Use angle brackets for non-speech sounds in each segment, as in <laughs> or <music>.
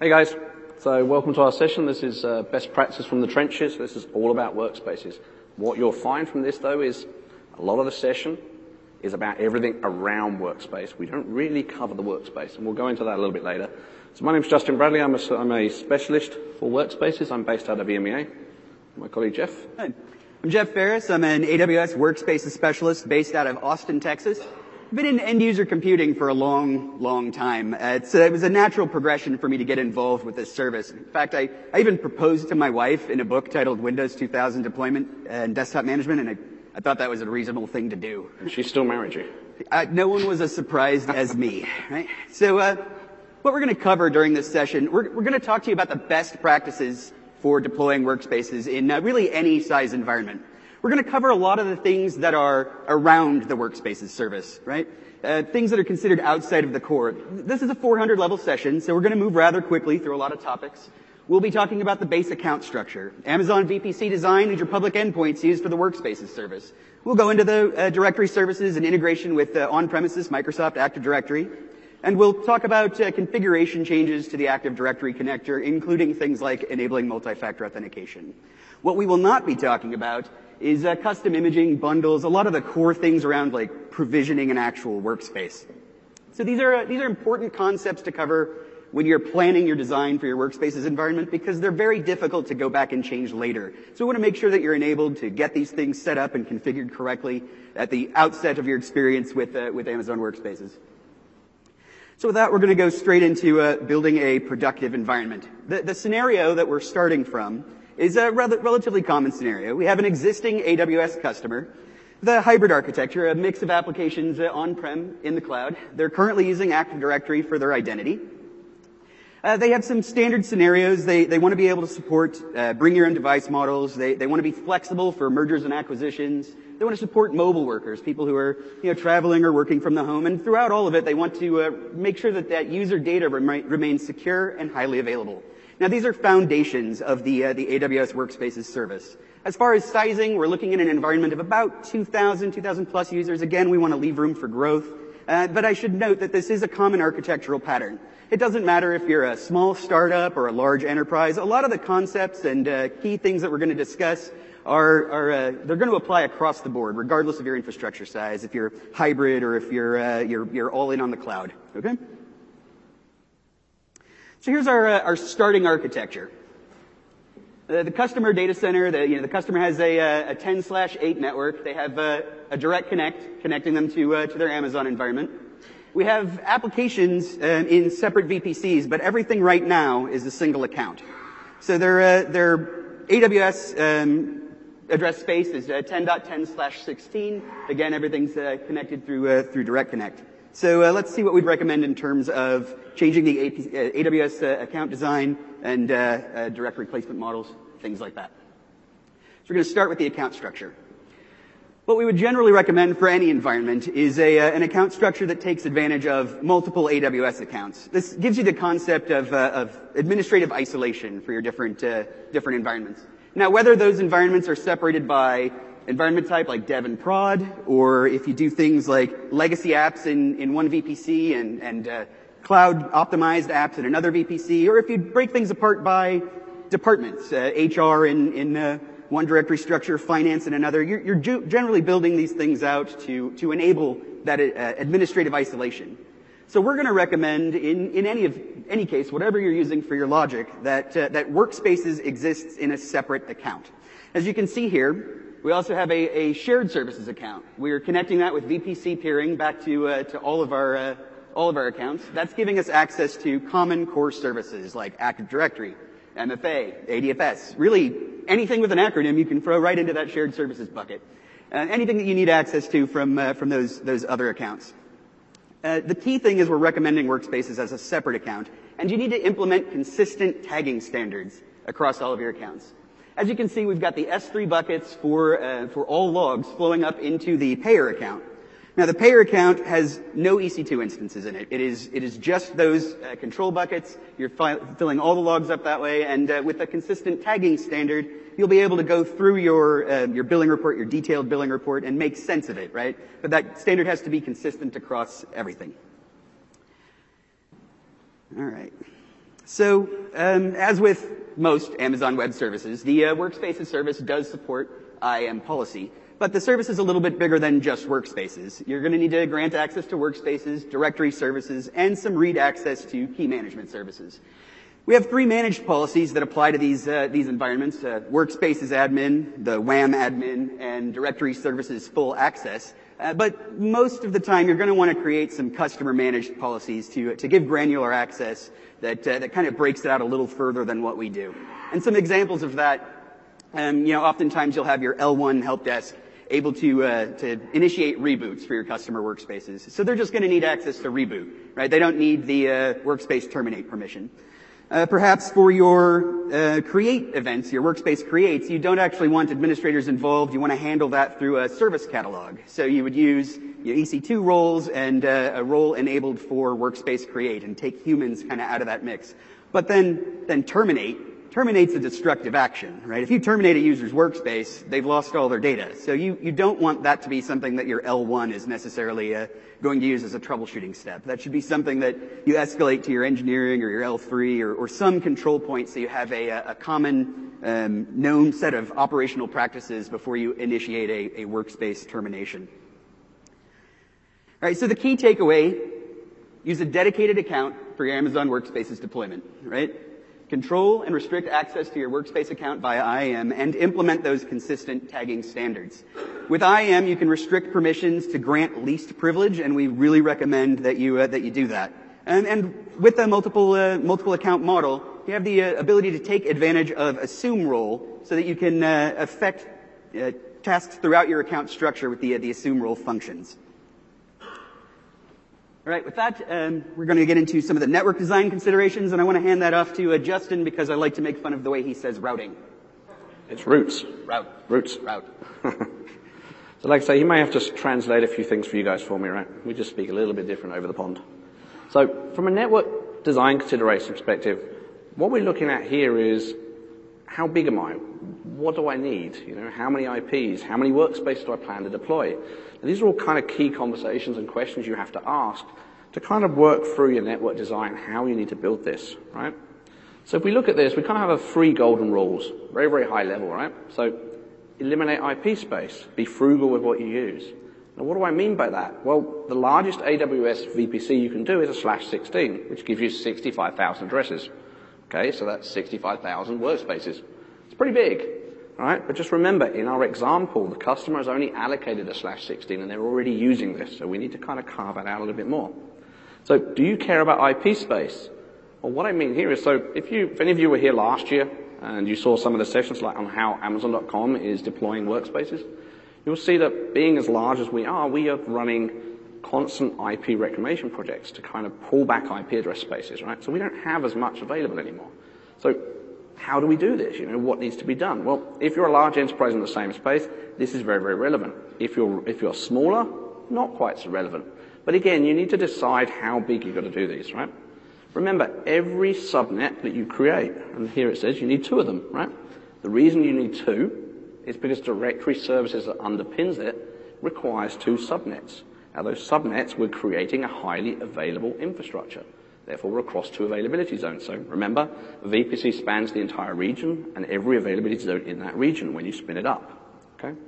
Hey guys, so welcome to our session. This is uh, best practice from the trenches. This is all about workspaces. What you'll find from this though is a lot of the session is about everything around workspace. We don't really cover the workspace and we'll go into that a little bit later. So my name is Justin Bradley. I'm a, I'm a specialist for workspaces. I'm based out of EMEA. My colleague Jeff. Hi. I'm Jeff Ferris. I'm an AWS workspaces specialist based out of Austin, Texas. I've been in end user computing for a long, long time. Uh, uh, it was a natural progression for me to get involved with this service. In fact, I, I even proposed to my wife in a book titled Windows 2000 Deployment and Desktop Management, and I, I thought that was a reasonable thing to do. And she still married you? Uh, no one was as surprised as me, right? So, uh, what we're going to cover during this session, we're, we're going to talk to you about the best practices for deploying workspaces in uh, really any size environment. We're going to cover a lot of the things that are around the workspaces service, right? Uh, things that are considered outside of the core. This is a 400 level session, so we're going to move rather quickly through a lot of topics. We'll be talking about the base account structure. Amazon VPC design is your public endpoints used for the workspaces service. We'll go into the uh, directory services and integration with uh, on-premises Microsoft Active Directory. And we'll talk about uh, configuration changes to the Active Directory connector, including things like enabling multi-factor authentication. What we will not be talking about is uh, custom imaging, bundles, a lot of the core things around like provisioning an actual workspace. So these are, uh, these are important concepts to cover when you're planning your design for your workspaces environment because they're very difficult to go back and change later. So we want to make sure that you're enabled to get these things set up and configured correctly at the outset of your experience with, uh, with Amazon Workspaces. So with that, we're going to go straight into uh, building a productive environment. The, the scenario that we're starting from is a relatively common scenario. We have an existing AWS customer, the hybrid architecture, a mix of applications uh, on-prem in the cloud. They're currently using Active Directory for their identity. Uh, they have some standard scenarios. They, they want to be able to support uh, bring your own device models. They, they want to be flexible for mergers and acquisitions. They want to support mobile workers, people who are you know, traveling or working from the home. And throughout all of it, they want to uh, make sure that that user data rem- remains secure and highly available. Now, these are foundations of the, uh, the AWS Workspaces service. As far as sizing, we're looking at an environment of about 2,000, 2,000 plus users. Again, we want to leave room for growth. Uh, but I should note that this is a common architectural pattern. It doesn't matter if you're a small startup or a large enterprise. A lot of the concepts and uh, key things that we're going to discuss are, are uh, they're going to apply across the board, regardless of your infrastructure size. If you're hybrid or if you're uh, you're, you're all in on the cloud. Okay. So here's our, uh, our starting architecture. Uh, the customer data center, the, you know, the customer has a, uh, a 10 slash 8 network. They have uh, a direct connect connecting them to, to their Amazon environment. We have applications in separate VPCs, but everything right now is a single account. So their, their AWS um, address space is 10.10 slash 16. Again, everything's connected through, through Direct Connect. So uh, let's see what we'd recommend in terms of changing the uh, AWS uh, account design and uh, uh, direct replacement models, things like that. So we're going to start with the account structure. What we would generally recommend for any environment is a, uh, an account structure that takes advantage of multiple AWS accounts. This gives you the concept of, of administrative isolation for your different, different environments. Now, whether those environments are separated by environment type like dev and prod, or if you do things like legacy apps in, in one VPC and, and uh, cloud optimized apps in another VPC, or if you break things apart by departments, uh, HR in, in uh, one directory structure, finance in another, you're, you're ju- generally building these things out to, to enable that uh, administrative isolation. So we're going to recommend, in, in any of any case, whatever you're using for your logic, that uh, that workspaces exists in a separate account. As you can see here, we also have a, a, shared services account. We're connecting that with VPC peering back to, uh, to all of our, uh, all of our accounts. That's giving us access to common core services like Active Directory, MFA, ADFS. Really, anything with an acronym you can throw right into that shared services bucket. Uh, anything that you need access to from, uh, from those, those other accounts. Uh, the key thing is we're recommending workspaces as a separate account, and you need to implement consistent tagging standards across all of your accounts. As you can see, we've got the S3 buckets for, uh, for all logs flowing up into the payer account. Now the payer account has no EC2 instances in it. It is, it is just those uh, control buckets. You're fi- filling all the logs up that way, and uh, with a consistent tagging standard, you'll be able to go through your, uh, your billing report, your detailed billing report, and make sense of it, right? But that standard has to be consistent across everything. All right. So, um, as with most Amazon Web Services, the uh, Workspaces service does support IAM policy. But the service is a little bit bigger than just workspaces. You're going to need to grant access to workspaces, directory services, and some read access to key management services. We have three managed policies that apply to these, uh, these environments. Uh, workspaces admin, the WAM admin, and directory services full access. Uh, but most of the time you're going to want to create some customer managed policies to, to give granular access that, uh, that kind of breaks it out a little further than what we do. And some examples of that, um, you know, oftentimes you'll have your L1 help desk able to, uh, to initiate reboots for your customer workspaces. So they're just going to need access to reboot, right? They don't need the uh, workspace terminate permission. Uh, perhaps for your uh, create events, your workspace creates, you don't actually want administrators involved. You want to handle that through a service catalog. So you would use your EC2 roles and uh, a role enabled for workspace create and take humans kind of out of that mix. But then, then terminate terminates a destructive action, right? If you terminate a user's workspace, they've lost all their data. So you, you don't want that to be something that your L1 is necessarily uh, going to use as a troubleshooting step. That should be something that you escalate to your engineering or your L3 or, or some control point so you have a, a common um, known set of operational practices before you initiate a, a workspace termination. All right, so the key takeaway, use a dedicated account for your Amazon Workspaces deployment, right? Control and restrict access to your workspace account via IAM and implement those consistent tagging standards. With IAM, you can restrict permissions to grant least privilege, and we really recommend that you, uh, that you do that. And, and with the multiple, uh, multiple account model, you have the uh, ability to take advantage of assume role so that you can uh, affect uh, tasks throughout your account structure with the, uh, the assume role functions. All right, with that, um, we're going to get into some of the network design considerations, and I want to hand that off to uh, Justin because I like to make fun of the way he says routing. It's roots. Route. Roots. Route. <laughs> So like I say, he may have to translate a few things for you guys for me, right? We just speak a little bit different over the pond. So from a network design consideration perspective, what we're looking at here is how big am I? What do I need? You know, how many IPs? How many workspaces do I plan to deploy? And these are all kind of key conversations and questions you have to ask to kind of work through your network design, how you need to build this, right? So if we look at this, we kind of have a three golden rules, very, very high level, right? So eliminate IP space, be frugal with what you use. Now what do I mean by that? Well, the largest AWS VPC you can do is a slash 16, which gives you 65,000 addresses. Okay, so that's 65,000 workspaces. It's pretty big, right? But just remember, in our example, the customer has only allocated a slash 16 and they're already using this, so we need to kind of carve that out a little bit more. So do you care about IP space? Well, what I mean here is, so if you, if any of you were here last year and you saw some of the sessions like on how Amazon.com is deploying workspaces, you'll see that being as large as we are, we are running constant IP reclamation projects to kind of pull back IP address spaces, right? So we don't have as much available anymore. So how do we do this? You know, what needs to be done? Well, if you're a large enterprise in the same space, this is very, very relevant. If you're, if you're smaller, not quite so relevant. But again, you need to decide how big you've got to do these, right? Remember, every subnet that you create, and here it says you need two of them, right? The reason you need two is because directory services that underpins it requires two subnets. Now those subnets, we're creating a highly available infrastructure. Therefore, we're across two availability zones. So remember, VPC spans the entire region and every availability zone in that region when you spin it up. Okay?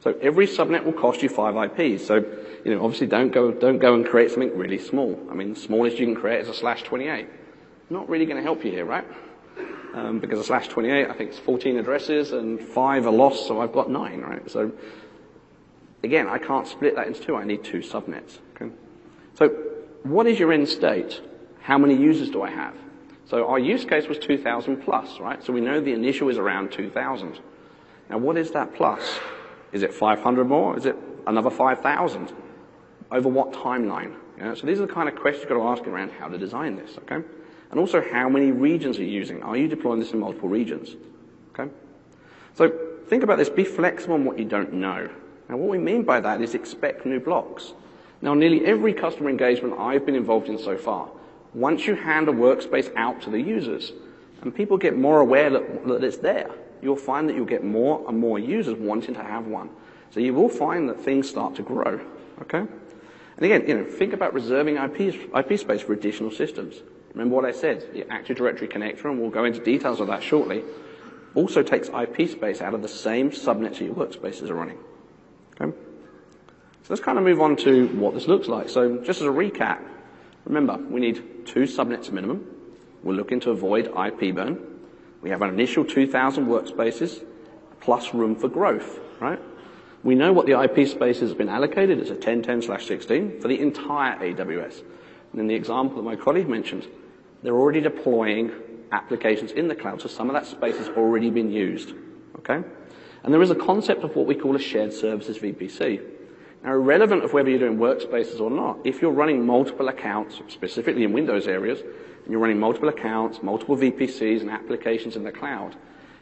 So every subnet will cost you five IPs. So, you know, obviously don't go, don't go and create something really small. I mean, the smallest you can create is a slash 28. Not really going to help you here, right? Um, because a slash 28, I think it's 14 addresses and five are lost, so I've got nine, right? So again, I can't split that into two. I need two subnets. Okay? So what is your end state? How many users do I have? So our use case was 2,000 plus, right? So we know the initial is around 2,000. Now what is that plus? Is it 500 more? Is it another 5,000? Over what timeline? so these are the kind of questions you've got to ask around how to design this, okay? And also how many regions are you using? Are you deploying this in multiple regions? Okay? So think about this. Be flexible on what you don't know. Now what we mean by that is expect new blocks. Now nearly every customer engagement I've been involved in so far, once you hand a workspace out to the users and people get more aware that, that it's there, you'll find that you'll get more and more users wanting to have one. So you will find that things start to grow. Okay? And again, you know, think about reserving IP, IP space for additional systems. remember what I said, the Active Directory connector, and we'll go into details of that shortly, also takes IP space out of the same subnets that your workspaces are running. Okay? So let's kind of move on to what this looks like. So just as a recap, remember, we need two subnets minimum. We're looking to avoid IP burn. We have an initial 2,000 workspaces plus room for growth, right? We know what the IP space has been allocated. It's a 1010 slash 16 for the entire AWS. And in the example that my colleague mentioned, they're already deploying applications in the cloud, so some of that space has already been used. Okay? And there is a concept of what we call a shared services VPC. Irrelevant of whether you're doing workspaces or not, if you're running multiple accounts, specifically in Windows areas, and you're running multiple accounts, multiple VPCs and applications in the cloud,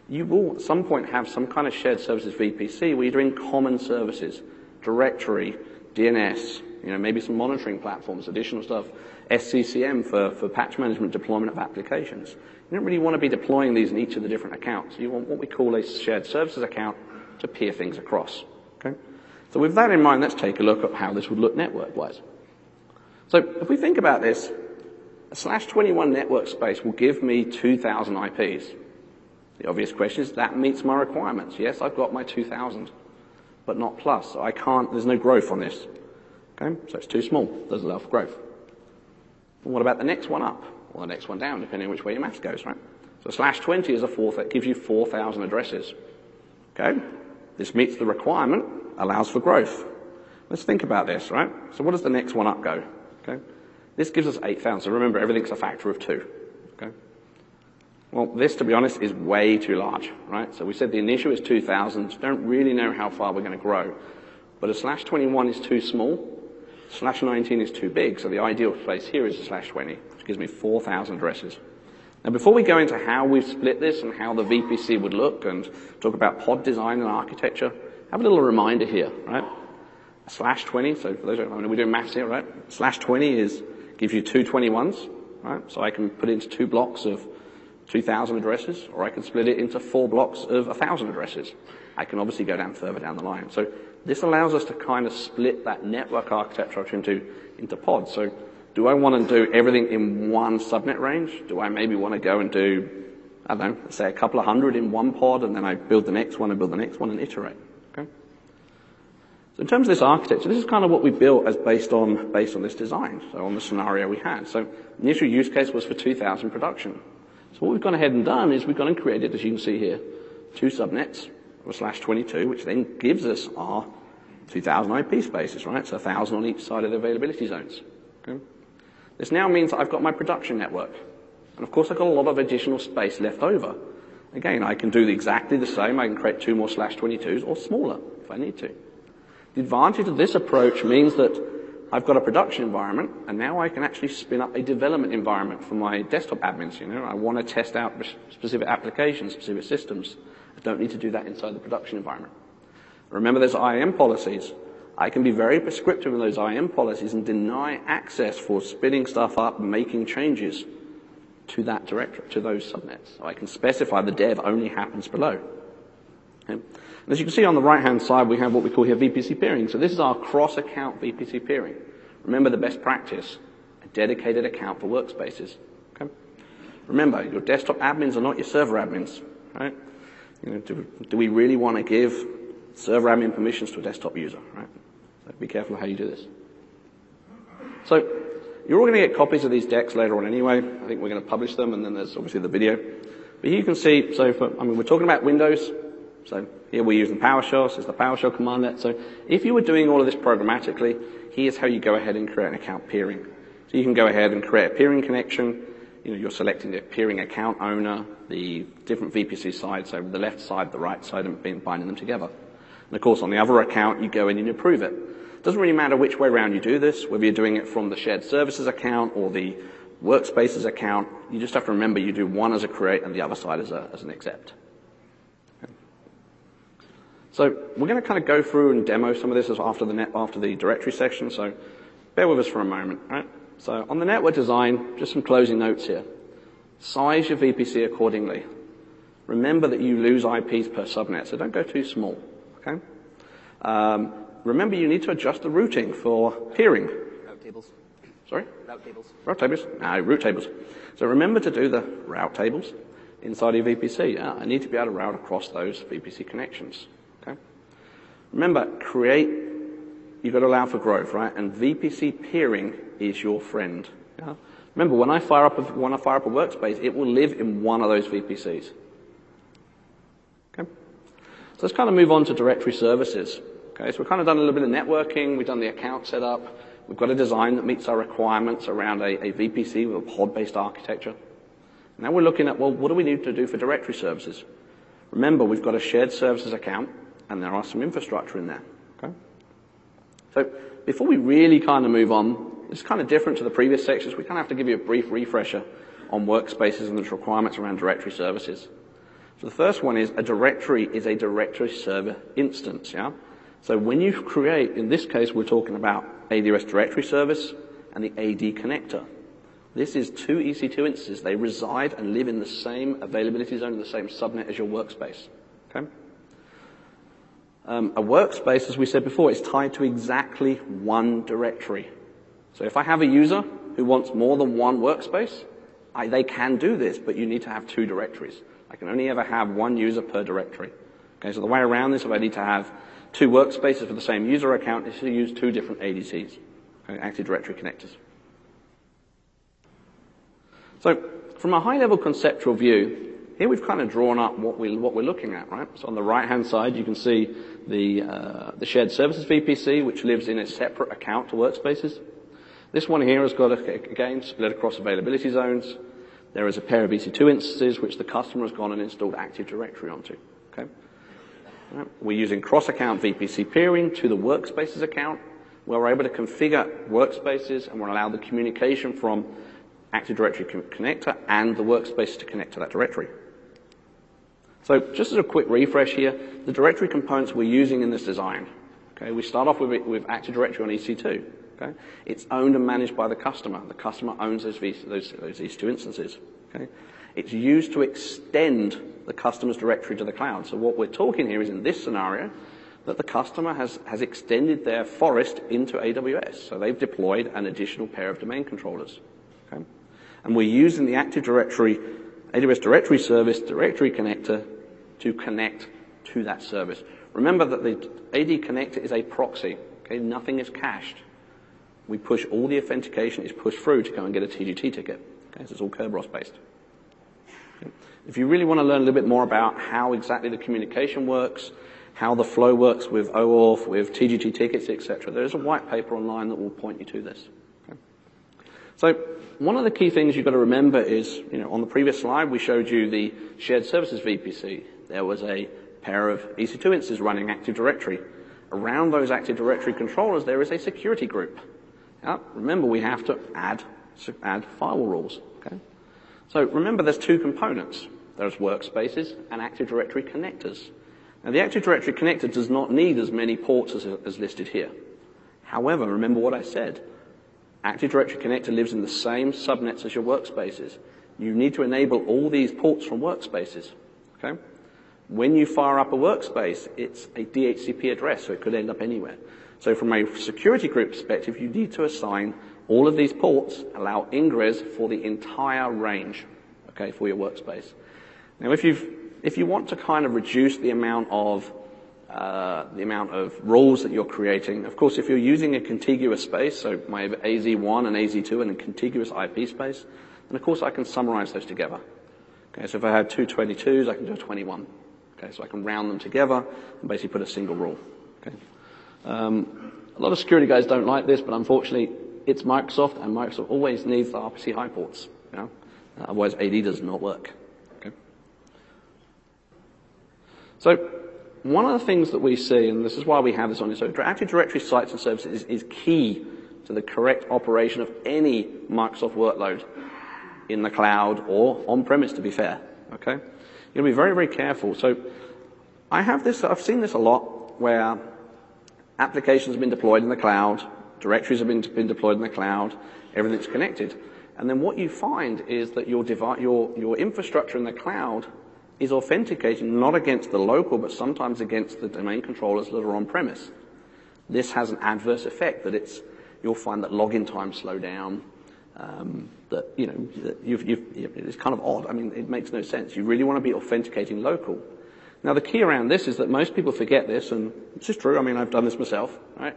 you will at some point have some kind of shared services VPC where you're doing common services, directory, DNS, you know, maybe some monitoring platforms, additional stuff, SCCM for, for patch management deployment of applications. You don't really want to be deploying these in each of the different accounts. You want what we call a shared services account to peer things across. So with that in mind, let's take a look at how this would look network-wise. So if we think about this, a slash 21 network space will give me 2,000 IPs. The obvious question is, that meets my requirements. Yes, I've got my 2,000, but not plus. So I can't, there's no growth on this. Okay? So it's too small. Doesn't allow for growth. And what about the next one up? Or the next one down, depending on which way your math goes, right? So slash 20 is a fourth that gives you 4,000 addresses. Okay? This meets the requirement, allows for growth. Let's think about this, right? So what does the next one up go? Okay? This gives us 8,000. So remember, everything's a factor of two. Okay? Well, this, to be honest, is way too large, right? So we said the initial is 2,000. Don't really know how far we're going to grow. But a slash 21 is too small. Slash 19 is too big. So the ideal place here is a slash 20, which gives me 4,000 addresses. Now, before we go into how we've split this and how the VPC would look and talk about pod design and architecture, have a little reminder here, right? Slash 20, so for those, I mean, we're doing maths here, right? Slash 20 is, gives you two 21s, right? So I can put it into two blocks of 2,000 addresses, or I can split it into four blocks of 1,000 addresses. I can obviously go down further down the line. So this allows us to kind of split that network architecture into, into pods. So do I want to do everything in one subnet range? Do I maybe want to go and do, I don't know, say a couple of hundred in one pod, and then I build the next one and build the next one and iterate? So in terms of this architecture, this is kind of what we built as based on, based on this design, so on the scenario we had. So initial use case was for 2000 production. So what we've gone ahead and done is we've gone and created, as you can see here, two subnets of slash 22, which then gives us our 2000 IP spaces, right? So 1000 on each side of the availability zones. Okay? This now means that I've got my production network. And of course I've got a lot of additional space left over. Again, I can do exactly the same. I can create two more slash 22s or smaller if I need to. The advantage of this approach means that I've got a production environment and now I can actually spin up a development environment for my desktop admins. You know, I want to test out specific applications, specific systems. I don't need to do that inside the production environment. Remember there's IAM policies. I can be very prescriptive in those IAM policies and deny access for spinning stuff up making changes to that directory, to those subnets. So I can specify the dev only happens below. Okay? As you can see on the right-hand side, we have what we call here VPC peering. So this is our cross-account VPC peering. Remember the best practice, a dedicated account for workspaces. Okay? Remember, your desktop admins are not your server admins, right? You know, do, do we really want to give server admin permissions to a desktop user, right? So be careful how you do this. So you're all going to get copies of these decks later on anyway. I think we're going to publish them, and then there's obviously the video. But here you can see, so for, I mean, we're talking about Windows. So here we're using PowerShell, so it's the PowerShell cmdlet. So if you were doing all of this programmatically, here's how you go ahead and create an account peering. So you can go ahead and create a peering connection. You know, you're selecting the peering account owner, the different VPC sides, so the left side, the right side, and binding them together. And of course, on the other account, you go in and you approve it. It doesn't really matter which way around you do this, whether you're doing it from the shared services account or the workspaces account. You just have to remember you do one as a create and the other side as, a, as an accept. So we're going to kind of go through and demo some of this after the net, after the directory section. So bear with us for a moment, right? So on the network design, just some closing notes here. Size your VPC accordingly. Remember that you lose IPs per subnet, so don't go too small, okay? Um, remember you need to adjust the routing for peering. Route tables. Sorry? Route tables. Route tables? No, route tables. So remember to do the route tables inside your VPC. Yeah? I need to be able to route across those VPC connections. Okay? Remember, create, you've got to allow for growth, right? And VPC peering is your friend. Yeah? Remember, when I fire up a, when I fire up a workspace, it will live in one of those VPCs. Okay? So let's kind of move on to directory services. Okay, so we've kind of done a little bit of networking, we've done the account setup, we've got a design that meets our requirements around a, a VPC with a pod-based architecture. Now we're looking at, well, what do we need to do for directory services? Remember, we've got a shared services account, and there are some infrastructure in there. Okay? So before we really kind of move on, it's kind of different to the previous sections. We kind of have to give you a brief refresher on workspaces and the requirements around directory services. So the first one is a directory is a directory server instance, yeah? So when you create, in this case, we're talking about AWS directory service and the AD connector. This is two EC2 instances. They reside and live in the same availability zone the same subnet as your workspace. Okay? Um, a workspace, as we said before, is tied to exactly one directory. So if I have a user who wants more than one workspace, I, they can do this, but you need to have two directories. I can only ever have one user per directory. Okay, so the way around this, if I need to have two workspaces for the same user account, is to use two different ADCs, okay, Active Directory connectors. So from a high-level conceptual view, here we've kind of drawn up what, we, what we're looking at, right? So on the right-hand side, you can see the, uh, the shared services VPC, which lives in a separate account to workspaces. This one here has got, a, again, split across availability zones. There is a pair of EC2 instances which the customer has gone and installed Active Directory onto. Okay? Right. We're using cross-account VPC peering to the workspaces account, where we're able to configure workspaces and we're allowed the communication from Active Directory connector and the workspace to connect to that directory. So just as a quick refresh here, the directory components we're using in this design. Okay, we start off with, with Active Directory on EC2. Okay, it's owned and managed by the customer. The customer owns those, those, those EC2 instances. Okay, it's used to extend the customer's directory to the cloud. So what we're talking here is in this scenario that the customer has, has extended their forest into AWS. So they've deployed an additional pair of domain controllers. Okay? And we're using the Active Directory, AWS Directory Service Directory Connector to connect to that service. Remember that the AD connector is a proxy. Okay? Nothing is cached. We push all the authentication is pushed through to go and get a TGT ticket. Okay? So it's all Kerberos based. Okay? If you really want to learn a little bit more about how exactly the communication works, how the flow works with OAuth, with TGT tickets, etc., there is a white paper online that will point you to this. Okay? So one of the key things you've got to remember is, you know, on the previous slide, we showed you the shared services VPC. There was a pair of EC2 instances running Active Directory. Around those Active Directory controllers, there is a security group. Now, remember, we have to add, add firewall rules. Okay? So remember, there's two components. There's workspaces and Active Directory connectors. Now, the Active Directory connector does not need as many ports as, as listed here. However, remember what I said. Active Directory Connector lives in the same subnets as your workspaces. You need to enable all these ports from workspaces. Okay? When you fire up a workspace, it's a DHCP address, so it could end up anywhere. So from a security group perspective, you need to assign all of these ports, allow ingress for the entire range, okay, for your workspace. Now, if you if you want to kind of reduce the amount of uh, the amount of rules that you're creating. Of course, if you're using a contiguous space, so my AZ1 and AZ2 in a contiguous IP space, then of course I can summarize those together. Okay, so if I have two 22s, I can do a 21. Okay, so I can round them together and basically put a single rule. Okay. Um, a lot of security guys don't like this, but unfortunately, it's Microsoft, and Microsoft always needs the RPC high ports. You know? Otherwise, AD does not work. Okay. So one of the things that we see, and this is why we have this on here, so Active Directory sites and services is, is key to the correct operation of any Microsoft workload in the cloud or on-premise, to be fair. Okay? You're going to be very, very careful. So I have this, I've seen this a lot where applications have been deployed in the cloud, directories have been, been deployed in the cloud, everything's connected. And then what you find is that your, devi- your, your infrastructure in the cloud is authenticating not against the local, but sometimes against the domain controllers that are on premise. This has an adverse effect that it's, you'll find that login times slow down, Um, that, you know, it's kind of odd. I mean, it makes no sense. You really want to be authenticating local. Now the key around this is that most people forget this, and this is true, I mean, I've done this myself, right?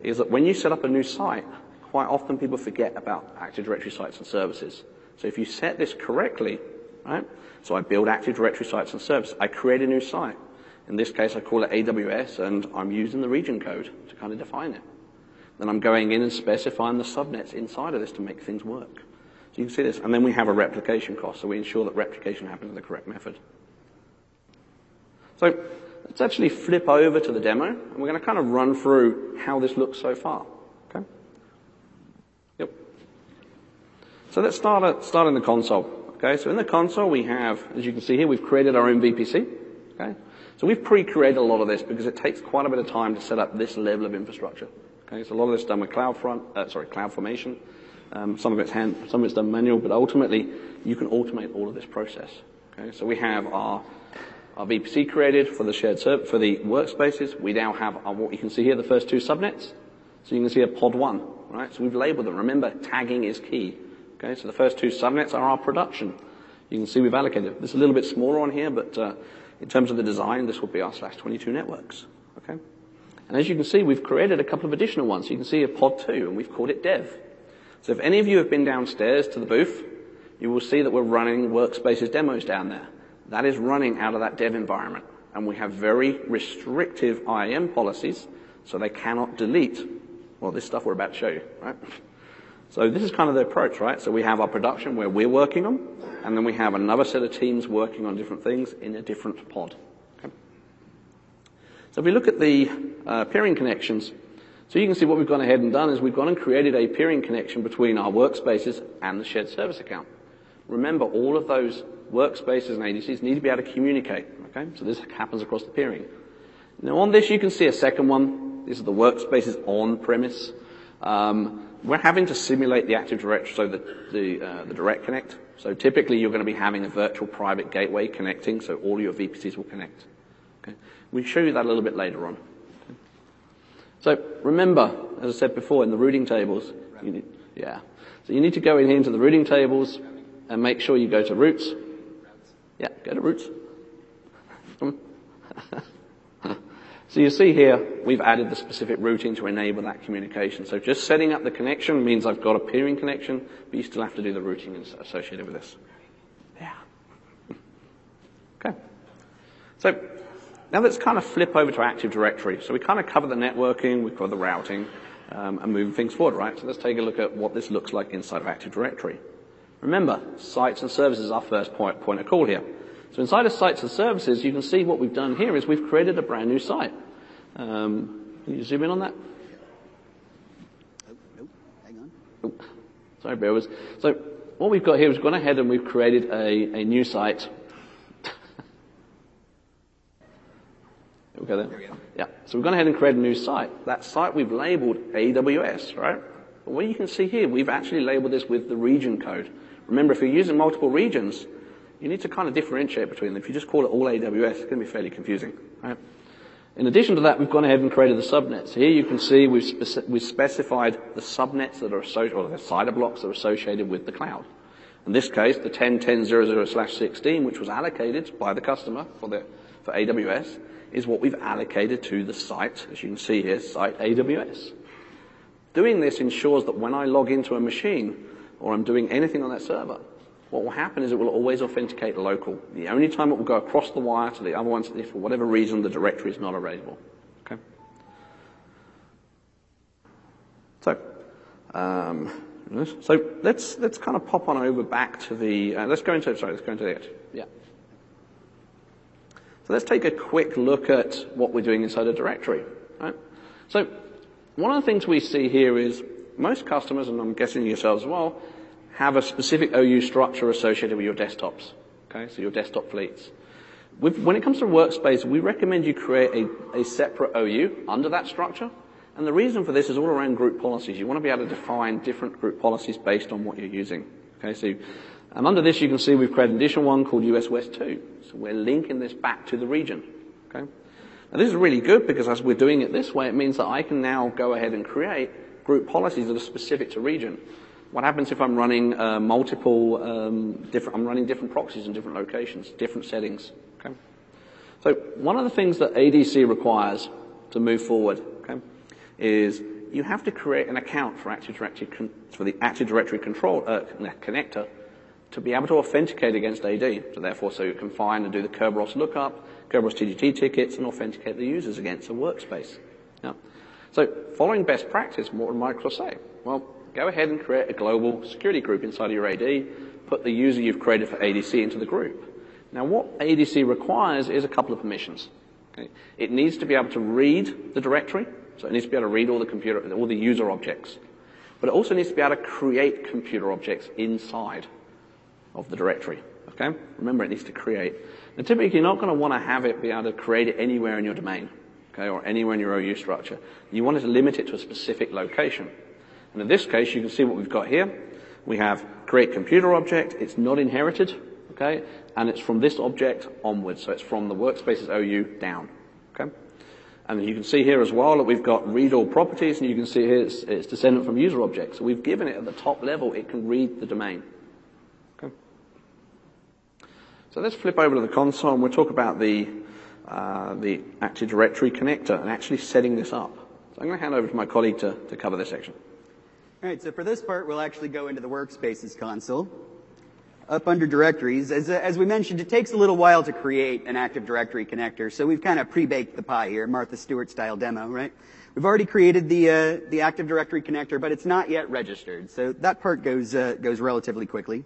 Is that when you set up a new site, quite often people forget about Active Directory sites and services. So if you set this correctly, right? So I build Active Directory sites and services. I create a new site. In this case, I call it AWS, and I'm using the region code to kind of define it. Then I'm going in and specifying the subnets inside of this to make things work. So you can see this. And then we have a replication cost, so we ensure that replication happens in the correct method. So let's actually flip over to the demo, and we're going to kind of run through how this looks so far. Okay? Yep. So let's start, at, start in the console. Okay, so in the console we have, as you can see here, we've created our own VPC. Okay? So we've pre-created a lot of this because it takes quite a bit of time to set up this level of infrastructure. Okay, so a lot of this is done with CloudFront, uh, sorry, CloudFormation. Um, some of it's hand, some of it's done manual, but ultimately you can automate all of this process. Okay, so we have our our VPC created for the shared server, for the workspaces. We now have our, what you can see here, the first two subnets. So you can see a pod one, right? So we've labeled them. Remember, tagging is key. Okay, so the first two subnets are our production. You can see we've allocated. This is a little bit smaller on here, but uh, in terms of the design, this will be our slash 22 networks. Okay? And as you can see, we've created a couple of additional ones. You can see a pod two, and we've called it dev. So if any of you have been downstairs to the booth, you will see that we're running workspaces demos down there. That is running out of that dev environment. And we have very restrictive IAM policies, so they cannot delete, well, this stuff we're about to show you, right? So this is kind of the approach, right? So we have our production where we're working on, and then we have another set of teams working on different things in a different pod. So if we look at the uh, peering connections, so you can see what we've gone ahead and done is we've gone and created a peering connection between our workspaces and the shared service account. Remember, all of those workspaces and ADCs need to be able to communicate. Okay, so this happens across the peering. Now on this, you can see a second one. These are the workspaces on premise. Um, we're having to simulate the Active Directory, so the the, uh, the Direct Connect. So typically, you're going to be having a virtual private gateway connecting, so all your VPCs will connect. Okay, we show you that a little bit later on. So remember, as I said before, in the routing tables, need, yeah. So you need to go in here into the routing tables and make sure you go to routes yeah, go to routes. <laughs> so you see here, we've added the specific routing to enable that communication. So just setting up the connection means I've got a peering connection, but you still have to do the routing associated with this. Yeah. <laughs> Okay. So now let's kind of flip over to Active Directory. So we kind of cover the networking, we cover the routing, um, and moving things forward, right? So let's take a look at what this looks like inside of Active Directory. Remember, sites and services is our first point, point of call here. So inside of sites and services, you can see what we've done here is we've created a brand new site. Um, can you zoom in on that? Oh, nope, hang on. Oh, sorry, bear with So what we've got here is gone ahead and we've created a, a new site. We go there? There we go. Yeah. So we've gone ahead and created a new site. That site we've labeled AWS, right? But what you can see here, we've actually labeled this with the region code. Remember, if you're using multiple regions, you need to kind of differentiate between them. If you just call it all AWS, it's going to be fairly confusing, right? In addition to that, we've gone ahead and created the subnets. Here you can see we've, we've specified the subnets that are associated, or the CIDR blocks that are associated with the cloud. In this case, the 10.10.00 slash 16, which was allocated by the customer for the, for AWS, is what we've allocated to the site, as you can see here, site AWS. Doing this ensures that when I log into a machine, or I'm doing anything on that server, what will happen is it will always authenticate local. The only time it will go across the wire to the other ones if for whatever reason the directory is not available. Okay? So, um, so let's, let's kind of pop on over back to the, uh, let's go into, sorry, let's go into the edge. Yeah. So let's take a quick look at what we're doing inside a directory. Right? So one of the things we see here is most customers, and I'm guessing yourselves as well, have a specific OU structure associated with your desktops. Okay, so your desktop fleets. With, when it comes to workspace, we recommend you create a, a separate OU under that structure. And the reason for this is all around group policies. You want to be able to define different group policies based on what you're using. Okay, so and under this you can see we've created an additional one called US West 2. We're linking this back to the region. Okay? Now this is really good because as we're doing it this way, it means that I can now go ahead and create group policies that are specific to region. What happens if I'm running uh, multiple um, different? I'm running different proxies in different locations, different settings. Okay. So one of the things that ADC requires to move forward, okay, is you have to create an account for Active Directory con- for the Active Directory control uh, connector to be able to authenticate against AD. So therefore, so you can find and do the Kerberos lookup, Kerberos TGT tickets, and authenticate the users against a workspace. Yeah. So following best practice, what would Microsoft say? Well, go ahead and create a global security group inside of your AD, put the user you've created for ADC into the group. Now what ADC requires is a couple of permissions. Okay? It needs to be able to read the directory, so it needs to be able to read all the computer, all the user objects. But it also needs to be able to create computer objects inside of the directory. Okay? Remember, it needs to create. Now, typically, you're not going to want to have it be able to create it anywhere in your domain, okay, or anywhere in your OU structure. You want to limit it to a specific location. And in this case, you can see what we've got here. We have create computer object. It's not inherited, okay, and it's from this object onwards. So it's from the workspace's OU down, okay. And you can see here as well that we've got read all properties, and you can see here it's, it's descendant from user objects. So we've given it at the top level, it can read the domain. So let's flip over to the console and we'll talk about the, uh, the Active Directory connector and actually setting this up. So I'm going to hand over to my colleague to, to cover this section. All right, so for this part, we'll actually go into the Workspaces console. Up under directories, as, as we mentioned, it takes a little while to create an Active Directory connector, so we've kind of pre-baked the pie here, Martha Stewart style demo, right? We've already created the, uh, the Active Directory connector, but it's not yet registered, so that part goes, uh, goes relatively quickly.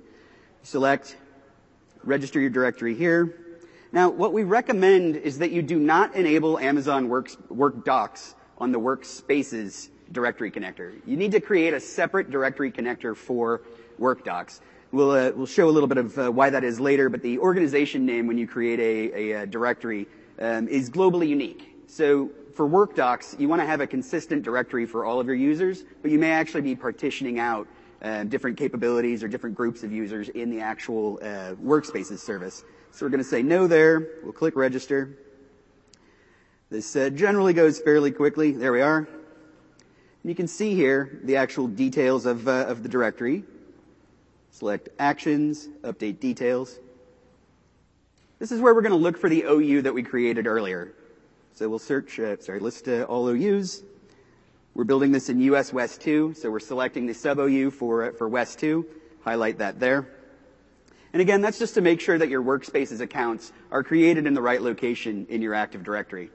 Select register your directory here. Now, what we recommend is that you do not enable Amazon Works, WorkDocs on the Workspaces directory connector. You need to create a separate directory connector for WorkDocs. We'll, uh, we'll show a little bit of uh, why that is later, but the organization name when you create a, a, a directory um, is globally unique. So for WorkDocs, you want to have a consistent directory for all of your users, but you may actually be partitioning out uh, different capabilities or different groups of users in the actual uh, workspaces service. So we're going to say no there. We'll click register. This uh, generally goes fairly quickly. There we are. And you can see here the actual details of, uh, of the directory. Select actions, update details. This is where we're going to look for the OU that we created earlier. So we'll search, uh, sorry, list uh, all OUs. We're building this in US West 2, so we're selecting the sub OU for, for West 2. Highlight that there. And again, that's just to make sure that your workspaces accounts are created in the right location in your Active Directory.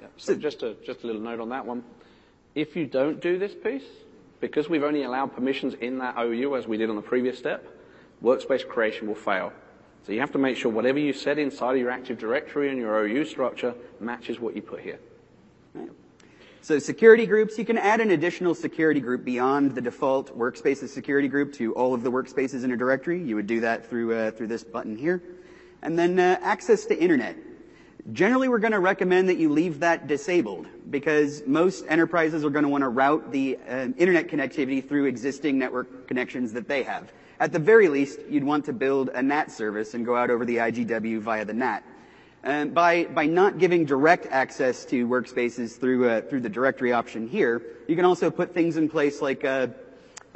Yeah, so just a, just a little note on that one. If you don't do this piece, because we've only allowed permissions in that OU as we did on the previous step, workspace creation will fail. So you have to make sure whatever you set inside of your Active Directory and your OU structure matches what you put here. Right. So security groups, you can add an additional security group beyond the default workspaces security group to all of the workspaces in a directory. You would do that through, uh, through this button here. And then uh, access to internet. Generally, we're going to recommend that you leave that disabled because most enterprises are going to want to route the uh, internet connectivity through existing network connections that they have. At the very least, you'd want to build a NAT service and go out over the IGW via the NAT. And by, by not giving direct access to workspaces through, uh, through the directory option here, you can also put things in place like a,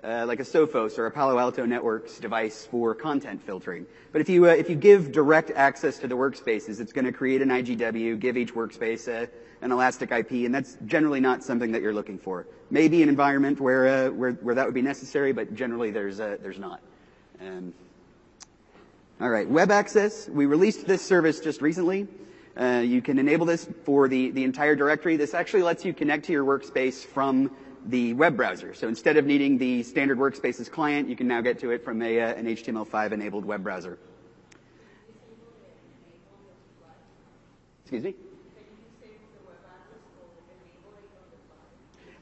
uh, like a Sophos or a Palo Alto Networks device for content filtering. But if you, uh, if you give direct access to the workspaces, it's going to create an IGW, give each workspace a, an elastic IP, and that's generally not something that you're looking for. Maybe an environment where, uh, where, where that would be necessary, but generally there's, uh, there's not. Um, all right, web access. We released this service just recently. Uh, you can enable this for the, the entire directory. This actually lets you connect to your workspace from the web browser. So instead of needing the standard workspaces client, you can now get to it from a, uh, an HTML5 enabled web browser. Excuse me?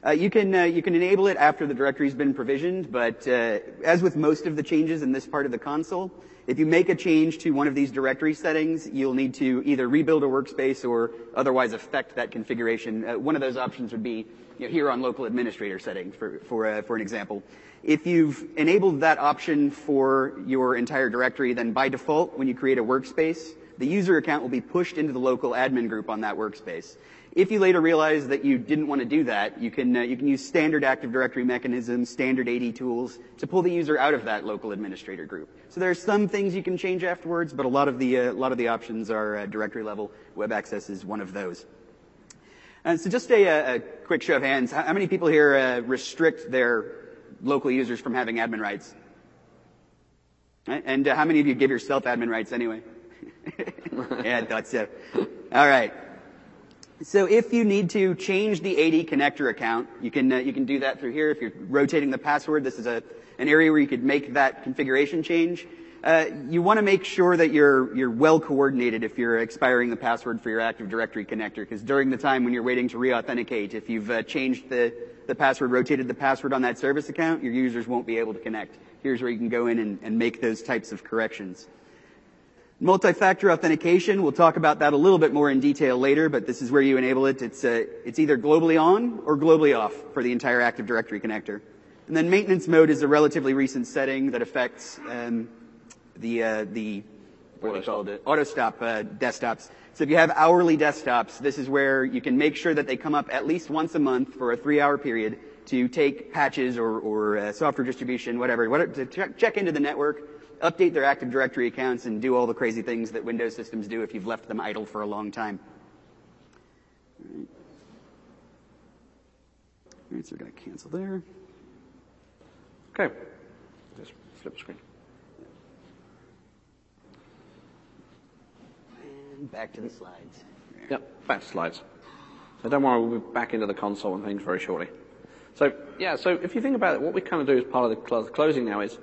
Uh, you can uh, you can enable it after the directory's been provisioned, but uh, as with most of the changes in this part of the console, if you make a change to one of these directory settings, you'll need to either rebuild a workspace or otherwise affect that configuration. Uh, one of those options would be you know, here on local administrator settings, for for uh, for an example. If you've enabled that option for your entire directory, then by default, when you create a workspace, the user account will be pushed into the local admin group on that workspace. If you later realize that you didn't want to do that, you can, uh, you can use standard Active Directory mechanisms, standard AD tools to pull the user out of that local administrator group. So there are some things you can change afterwards, but a lot of the, uh, a lot of the options are uh, directory level. Web access is one of those. And so just a, a quick show of hands. How many people here uh, restrict their local users from having admin rights? And uh, how many of you give yourself admin rights anyway? <laughs> yeah, I thought so. All right. So if you need to change the AD connector account, you can uh, you can do that through here. If you're rotating the password, this is a an area where you could make that configuration change. Uh, you want to make sure that you're you're well coordinated if you're expiring the password for your Active Directory connector, because during the time when you're waiting to re-authenticate, if you've uh, changed the the password, rotated the password on that service account, your users won't be able to connect. Here's where you can go in and, and make those types of corrections. Multi-factor authentication, we'll talk about that a little bit more in detail later, but this is where you enable it. It's, uh, it's either globally on or globally off for the entire Active Directory connector. And then maintenance mode is a relatively recent setting that affects um, the, uh, the what do you call it? Auto stop uh, desktops. So if you have hourly desktops, this is where you can make sure that they come up at least once a month for a three-hour period to take patches or, or uh, software distribution, whatever, whatever to check, check into the network, update their Active Directory accounts, and do all the crazy things that Windows systems do if you've left them idle for a long time. All right, all right so we're going to cancel there. Okay. Just flip screen. And back to the slides. Yep, back to slides. So don't worry, we'll be back into the console and things very shortly. So yeah, so if you think about it, what we kind of do as part of the closing now is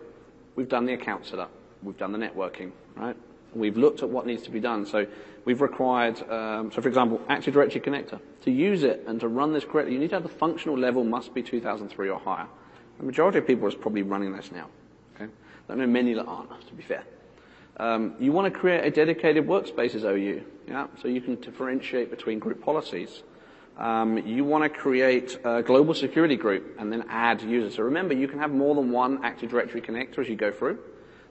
we've done the account setup, we've done the networking, right? We've looked at what needs to be done. So we've required, um, so for example, Active Directory Connector. To use it and to run this correctly, you need to have the functional level must be 2003 or higher. The majority of people is probably running this now. Okay, I know many that aren't, to be fair. Um, you want to create a dedicated workspaces OU, yeah, so you can differentiate between group policies. Um, you want to create a global security group and then add users. So remember, you can have more than one Active Directory connector as you go through.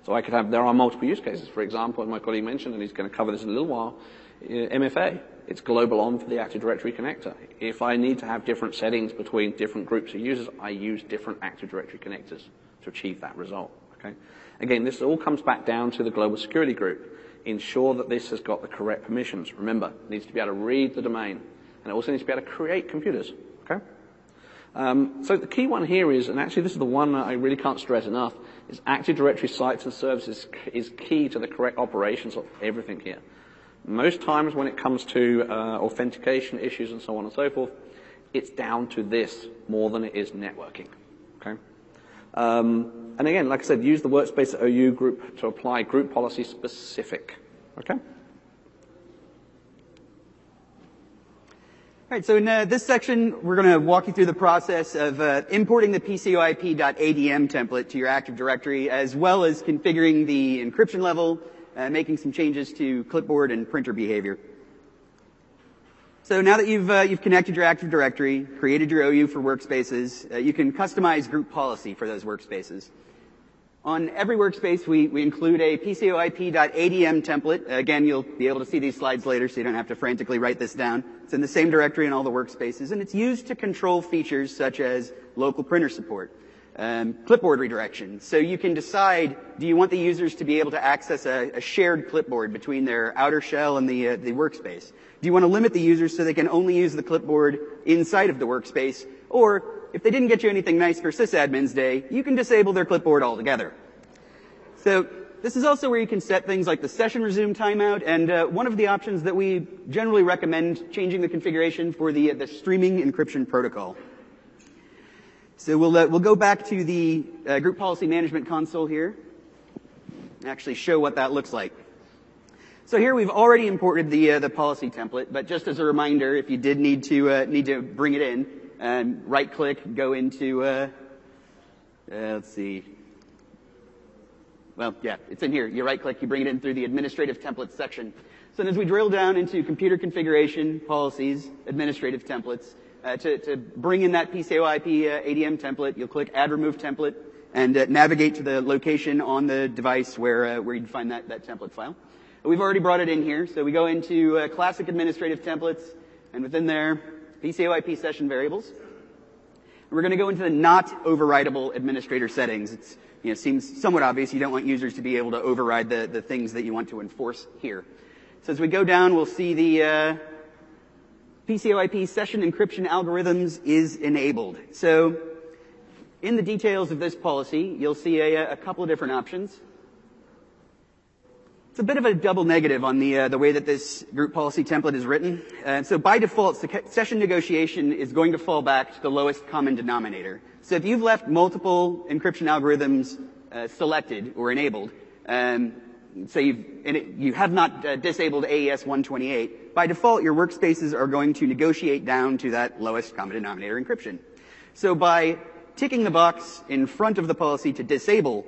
So I could have, there are multiple use cases. For example, as my colleague mentioned, and he's going to cover this in a little while, uh, MFA. It's global on for the Active Directory connector. If I need to have different settings between different groups of users, I use different Active Directory connectors to achieve that result. Okay. Again, this all comes back down to the global security group. Ensure that this has got the correct permissions. Remember, needs to be able to read the domain. And it also needs to be able to create computers. Okay? Um, so the key one here is, and actually this is the one that I really can't stress enough, is Active Directory sites and services is key to the correct operations of everything here. Most times when it comes to uh, authentication issues and so on and so forth, it's down to this more than it is networking. Okay? Um, and again, like I said, use the workspace OU group to apply group policy specific. Okay? All right, so in uh, this section, we're going to walk you through the process of uh, importing the PCOIP.adm template to your Active Directory, as well as configuring the encryption level, uh, making some changes to clipboard and printer behavior. So now that you've uh, you've connected your Active Directory, created your OU for workspaces, uh, you can customize group policy for those workspaces. On every workspace, we, we include a PCOIP.adm template. Again, you'll be able to see these slides later, so you don't have to frantically write this down. It's in the same directory in all the workspaces, and it's used to control features such as local printer support, um, clipboard redirection. So you can decide, do you want the users to be able to access a, a shared clipboard between their outer shell and the, uh, the workspace? Do you want to limit the users so they can only use the clipboard inside of the workspace? Or if they didn't get you anything nice for sysadmin's day, you can disable their clipboard altogether. So this is also where you can set things like the session resume timeout, and uh, one of the options that we generally recommend changing the configuration for the, uh, the streaming encryption protocol. So we'll, uh, we'll go back to the uh, group policy management console here, and actually show what that looks like. So here we've already imported the, uh, the policy template, but just as a reminder, if you did need to, need to bring it in, and right click, go into, uh, uh, let's see. Well, yeah, it's in here. You right click, you bring it in through the administrative templates section. So as we drill down into computer configuration, policies, administrative templates, uh, to, to, bring in that PCOIP uh, ADM template, you'll click add remove template and uh, navigate to the location on the device where, uh, where you'd find that, that template file. We've already brought it in here, so we go into classic administrative templates, and within there, PCOIP session variables. We're going to go into the not overridable administrator settings. It you know, seems somewhat obvious. You don't want users to be able to override the, the things that you want to enforce here. So as we go down, we'll see the uh, PCOIP session encryption algorithms is enabled. So in the details of this policy, you'll see a, a couple of different options. It's a bit of a double negative on the, uh, the way that this group policy template is written. Uh, so by default, session negotiation is going to fall back to the lowest common denominator. So if you've left multiple encryption algorithms uh, selected or enabled, um, say you've, it, you have not uh, disabled AES 128, by default your workspaces are going to negotiate down to that lowest common denominator encryption. So by ticking the box in front of the policy to disable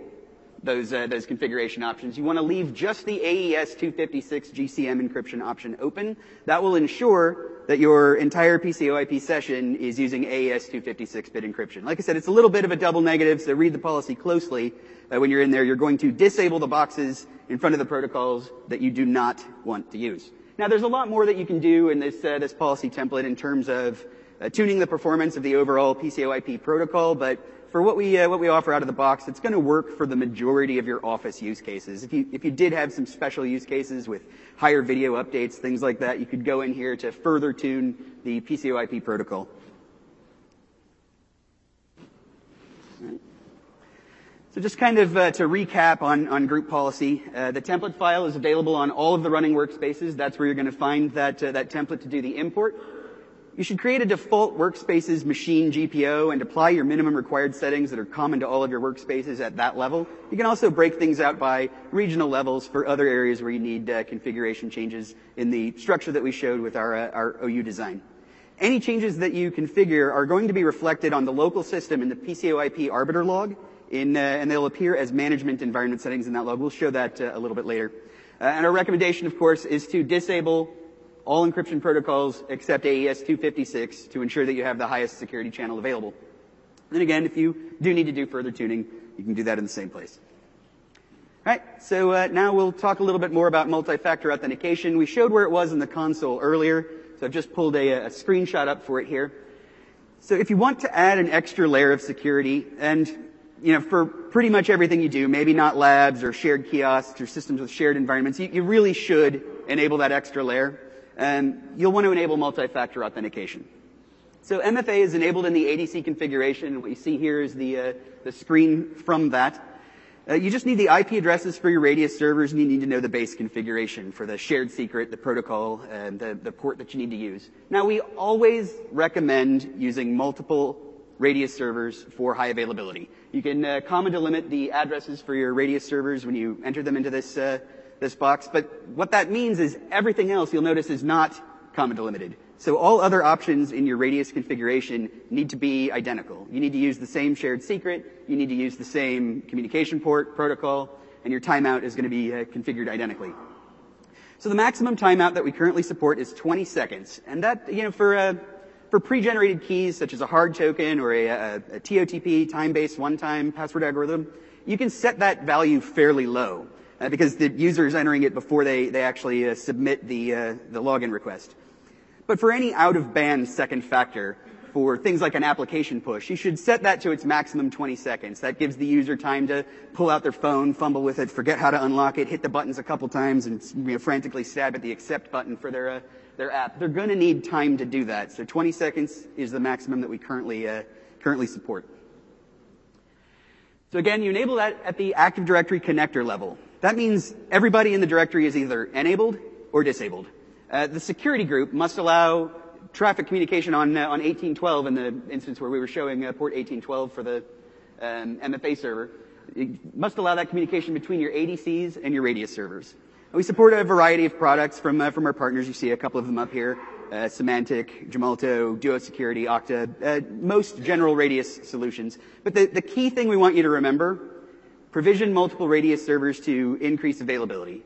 those, uh, those configuration options. You want to leave just the AES 256 GCM encryption option open. That will ensure that your entire PCOIP session is using AES 256-bit encryption. Like I said, it's a little bit of a double negative, so read the policy closely. Uh, when you're in there, you're going to disable the boxes in front of the protocols that you do not want to use. Now, there's a lot more that you can do in this, uh, this policy template in terms of uh, tuning the performance of the overall PCOIP protocol, but for what we, uh, what we offer out of the box, it's going to work for the majority of your office use cases. If you, if you did have some special use cases with higher video updates, things like that, you could go in here to further tune the PCOIP protocol. So just kind of uh, to recap on, on group policy, uh, the template file is available on all of the running workspaces. That's where you're going to find that, uh, that template to do the import. You should create a default workspaces machine GPO and apply your minimum required settings that are common to all of your workspaces at that level. You can also break things out by regional levels for other areas where you need uh, configuration changes in the structure that we showed with our, uh, our OU design. Any changes that you configure are going to be reflected on the local system in the PCOIP arbiter log, in, uh, and they'll appear as management environment settings in that log. We'll show that uh, a little bit later. Uh, and our recommendation, of course, is to disable all encryption protocols except AES 256 to ensure that you have the highest security channel available. Then again, if you do need to do further tuning, you can do that in the same place. All right, so uh, now we'll talk a little bit more about multi-factor authentication. We showed where it was in the console earlier, so I've just pulled a, a screenshot up for it here. So if you want to add an extra layer of security, and you know, for pretty much everything you do, maybe not labs or shared kiosks or systems with shared environments, you, you really should enable that extra layer um, you'll want to enable multi-factor authentication. So MFA is enabled in the ADC configuration. What you see here is the, uh, the screen from that. Uh, you just need the IP addresses for your Radius servers, and you need to know the base configuration for the shared secret, the protocol, and the, the port that you need to use. Now, we always recommend using multiple Radius servers for high availability. You can uh, comma delimit the addresses for your Radius servers when you enter them into this uh, this box, but what that means is everything else you'll notice is not comma delimited. So all other options in your radius configuration need to be identical. You need to use the same shared secret, you need to use the same communication port protocol, and your timeout is going to be uh, configured identically. So the maximum timeout that we currently support is 20 seconds, and that, you know, for uh, for pre-generated keys such as a hard token or a, a, a TOTP time-based one-time password algorithm, you can set that value fairly low because the user is entering it before they, they actually uh, submit the, uh, the login request. But for any out-of-band second factor, for things like an application push, you should set that to its maximum 20 seconds. That gives the user time to pull out their phone, fumble with it, forget how to unlock it, hit the buttons a couple times, and you know, frantically stab at the accept button for their, uh, their app. They're going to need time to do that. So 20 seconds is the maximum that we currently, uh, currently support. So again, you enable that at the Active Directory connector level. That means everybody in the directory is either enabled or disabled. Uh, the security group must allow traffic communication on, uh, on 1812 in the instance where we were showing uh, port 1812 for the um, MFA server. It must allow that communication between your ADCs and your Radius servers. And we support a variety of products from, uh, from our partners. You see a couple of them up here. Uh, Symantec, Gemalto, Duo Security, Okta, uh, most general Radius solutions. But the, the key thing we want you to remember provision multiple Radius servers to increase availability.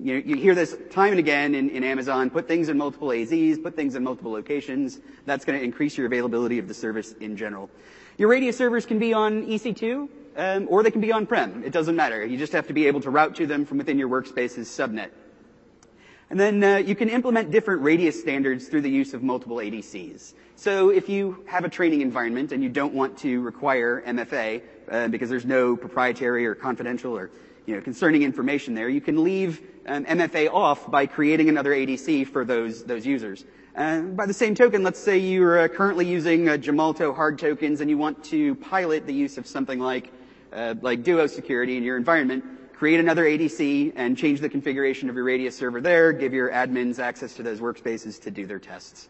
You, you hear this time and again in, in, Amazon, put things in multiple AZs, put things in multiple locations. That's going to increase your availability of the service in general. Your Radius servers can be on EC2, um, or they can be on-prem. It doesn't matter. You just have to be able to route to them from within your workspace's subnet. And then uh, you can implement different radius standards through the use of multiple ADCs. So if you have a training environment and you don't want to require MFA uh, because there's no proprietary or confidential or you know, concerning information there, you can leave um, MFA off by creating another ADC for those, those users. Uh, by the same token, let's say you're uh, currently using uh, Gemalto hard tokens and you want to pilot the use of something like, uh, like Duo security in your environment create another ADC and change the configuration of your Radius server there, give your admins access to those workspaces to do their tests.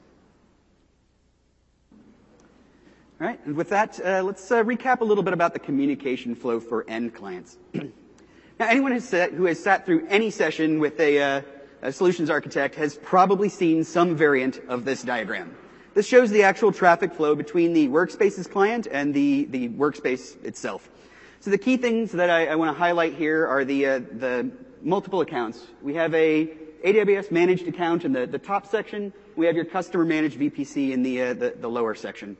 All right, and with that, uh, let's uh, recap a little bit about the communication flow for end clients. <clears throat> now, anyone has sat, who has sat through any session with a, uh, a solutions architect has probably seen some variant of this diagram. This shows the actual traffic flow between the workspaces client and the, the workspace itself. So the key things that I, I want to highlight here are the, uh, the multiple accounts. We have a AWS managed account in the, the top section. We have your customer managed VPC in the, uh, the, the lower section.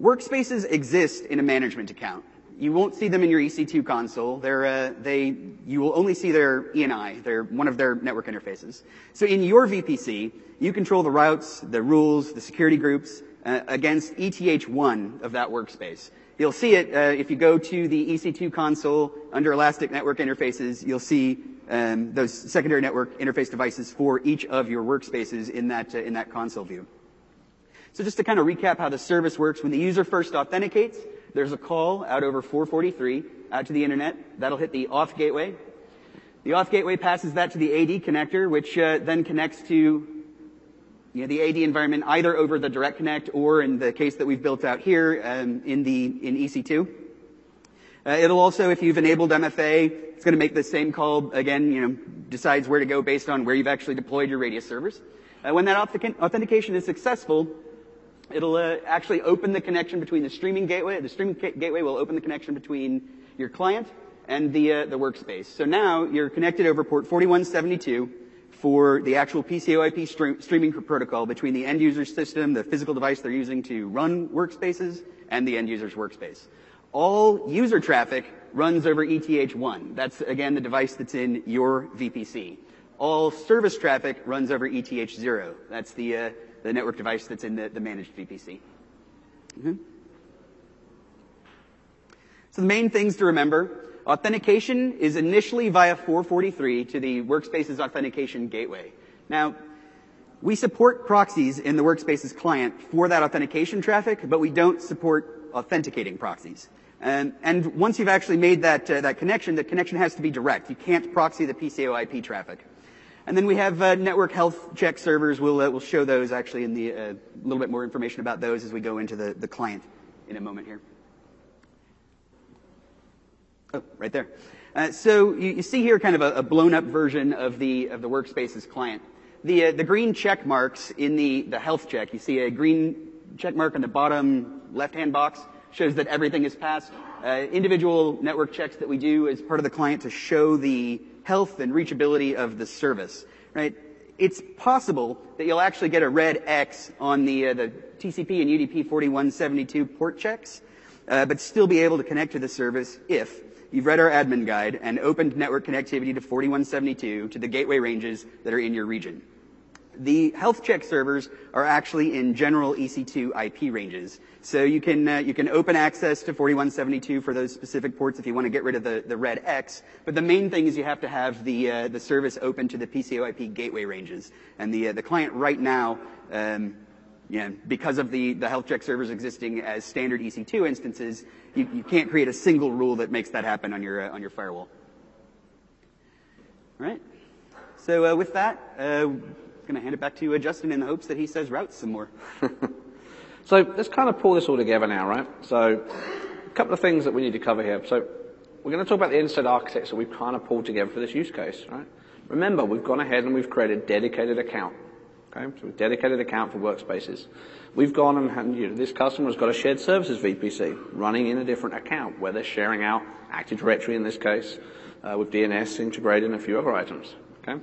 Workspaces exist in a management account. You won't see them in your EC2 console. They're, uh, they, you will only see their ENI. They're one of their network interfaces. So in your VPC, you control the routes, the rules, the security groups uh, against ETH1 of that workspace. You'll see it uh, if you go to the EC2 console under Elastic Network Interfaces. You'll see um, those secondary network interface devices for each of your workspaces in that uh, in that console view. So just to kind of recap how the service works, when the user first authenticates, there's a call out over 443 out to the internet. That'll hit the auth gateway. The auth gateway passes that to the AD connector, which uh, then connects to you know, the AD environment either over the direct connect or in the case that we've built out here um, in the in EC2. Uh, it'll also, if you've enabled MFA, it's going to make the same call again. You know, decides where to go based on where you've actually deployed your Radius servers. Uh, when that authentication is successful, it'll uh, actually open the connection between the streaming gateway. The streaming gateway will open the connection between your client and the uh, the workspace. So now you're connected over port 4172 for the actual PCOIP stream, streaming protocol between the end user system, the physical device they're using to run workspaces, and the end user's workspace. All user traffic runs over ETH1. That's again the device that's in your VPC. All service traffic runs over ETH0. That's the, uh, the network device that's in the, the managed VPC. Mm-hmm. So the main things to remember Authentication is initially via 443 to the Workspaces Authentication Gateway. Now, we support proxies in the Workspaces client for that authentication traffic, but we don't support authenticating proxies. And, and once you've actually made that, uh, that connection, the connection has to be direct. You can't proxy the PCO IP traffic. And then we have uh, network health check servers. We'll, uh, we'll show those actually in the, a uh, little bit more information about those as we go into the, the client in a moment here. Oh, right there. Uh, so you, you, see here kind of a, a, blown up version of the of the workspaces client. The uh, the green check marks in the the health check. You see a green check mark in the bottom left hand box shows that everything is passed. Uh, individual network checks that we do as part of the client to show the health and reachability of the service. Right. It's possible that you'll actually get a red X on the uh, the TCP and UDP 4172 port checks, uh, but still be able to connect to the service if you've read our admin guide and opened network connectivity to 4172 to the gateway ranges that are in your region. The health check servers are actually in general EC2 IP ranges. So you can, uh, you can open access to 4172 for those specific ports if you want to get rid of the, the red X. But the main thing is you have to have the, uh, the service open to the PCOIP gateway ranges. And the, uh, the client right now, um, yeah, because of the, the health check servers existing as standard EC2 instances, you, you can't create a single rule that makes that happen on your, uh, on your firewall. All right. So uh, with that, uh, going to hand it back to you, Justin in the hopes that he says routes some more. <laughs> so let's kind of pull this all together now, right? So a couple of things that we need to cover here. So we're going to talk about the inside architecture we've kind of pulled together for this use case, right? Remember, we've gone ahead and we've created a dedicated account Okay, so a dedicated account for workspaces. We've gone and had, you know, this customer has got a shared services VPC running in a different account where they're sharing out Active Directory in this case, uh, with DNS integrated and a few other items. Okay.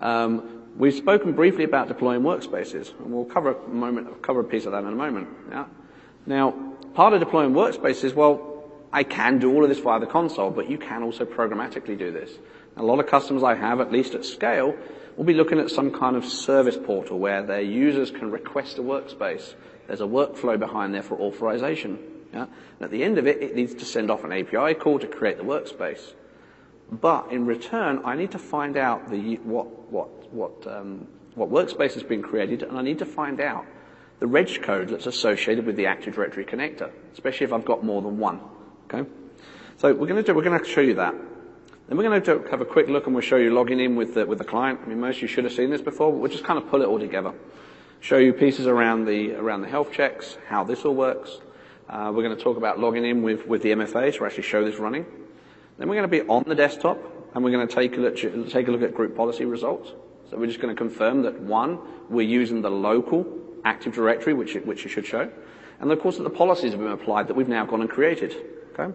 Um, we've spoken briefly about deploying workspaces, and we'll cover a moment, cover a piece of that in a moment. Yeah. Now, part of deploying workspaces, well, I can do all of this via the console, but you can also programmatically do this. A lot of customers I have, at least at scale, We'll be looking at some kind of service portal where their users can request a workspace. There's a workflow behind there for authorization. Yeah? At the end of it, it needs to send off an API call to create the workspace. But in return, I need to find out the, what, what, what, um, what workspace has been created, and I need to find out the reg code that's associated with the Active Directory connector, especially if I've got more than one. Okay? So we're going to do, we're going to show you that. Then we're going to have a quick look and we'll show you logging in with the, with the client. I mean, most of you should have seen this before, but we'll just kind of pull it all together. Show you pieces around the, around the health checks, how this all works. Uh, we're going to talk about logging in with, with the MFA to actually show this running. Then we're going to be on the desktop and we're going to take a look, take a look at group policy results. So we're just going to confirm that one, we're using the local Active Directory, which it, which it should show. And of course that the policies have been applied that we've now gone and created. Okay?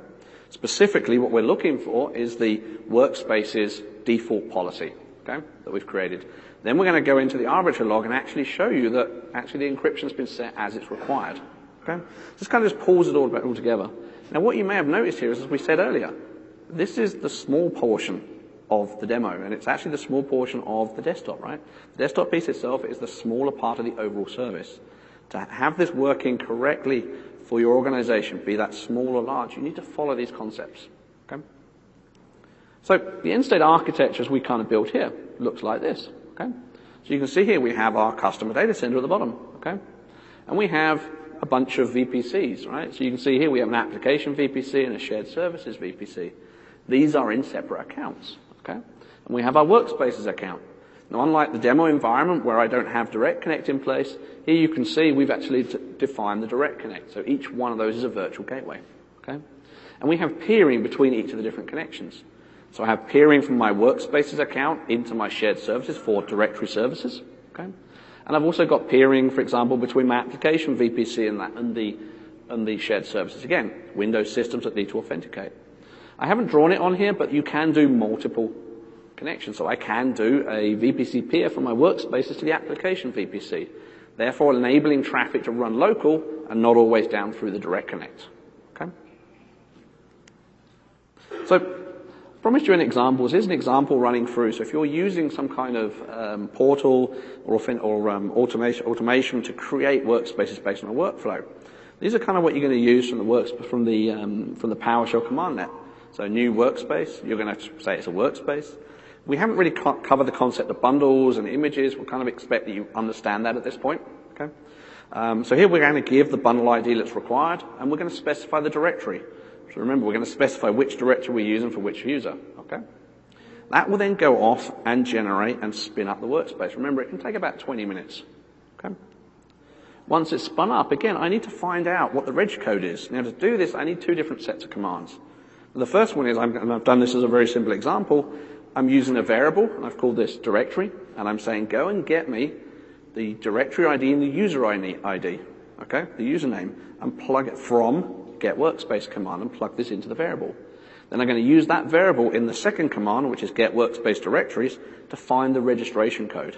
Specifically, what we're looking for is the workspace's default policy, okay, that we've created. Then we're going to go into the arbiter log and actually show you that actually the encryption's been set as it's required. Okay? Just kind of just pulls it all, all together. Now what you may have noticed here is, as we said earlier, this is the small portion of the demo, and it's actually the small portion of the desktop, right? The desktop piece itself is the smaller part of the overall service. To have this working correctly for your organization, be that small or large, you need to follow these concepts. Okay? So the end state architecture as we kind of built here looks like this. Okay? So you can see here we have our customer data center at the bottom. Okay? And we have a bunch of VPCs, right? So you can see here we have an application VPC and a shared services VPC. These are in separate accounts. Okay? And we have our workspaces account. Now, unlike the demo environment where I don't have direct connect in place, here you can see we've actually t- defined the direct connect. So each one of those is a virtual gateway. Okay? And we have peering between each of the different connections. So I have peering from my workspaces account into my shared services for directory services. Okay? And I've also got peering, for example, between my application VPC and that and the and the shared services. Again, Windows systems that need to authenticate. I haven't drawn it on here, but you can do multiple connections. So I can do a VPC peer from my workspaces to the application VPC, therefore enabling traffic to run local and not always down through the direct connect. Okay? So, promised you an example. Here's an example running through. So if you're using some kind of um, portal or, or um, automation, automation to create workspaces based on a workflow, these are kind of what you're going to use from the works from the um, from the PowerShell cmdlet. So new workspace, you're going to say it's a workspace. We haven't really co- covered the concept of bundles and images. We kind of expect that you understand that at this point. Okay? Um, so here we're going to give the bundle ID that's required, and we're going to specify the directory. So remember, we're going to specify which directory we're using for which user. Okay? That will then go off and generate and spin up the workspace. Remember, it can take about 20 minutes. Okay? Once it's spun up, again, I need to find out what the reg code is. Now to do this, I need two different sets of commands. The first one is, and I've done this as a very simple example, I'm using a variable, and I've called this directory, and I'm saying go and get me the directory ID and the user ID, okay, the username, and plug it from get workspace command and plug this into the variable. Then I'm going to use that variable in the second command, which is get workspace directories, to find the registration code.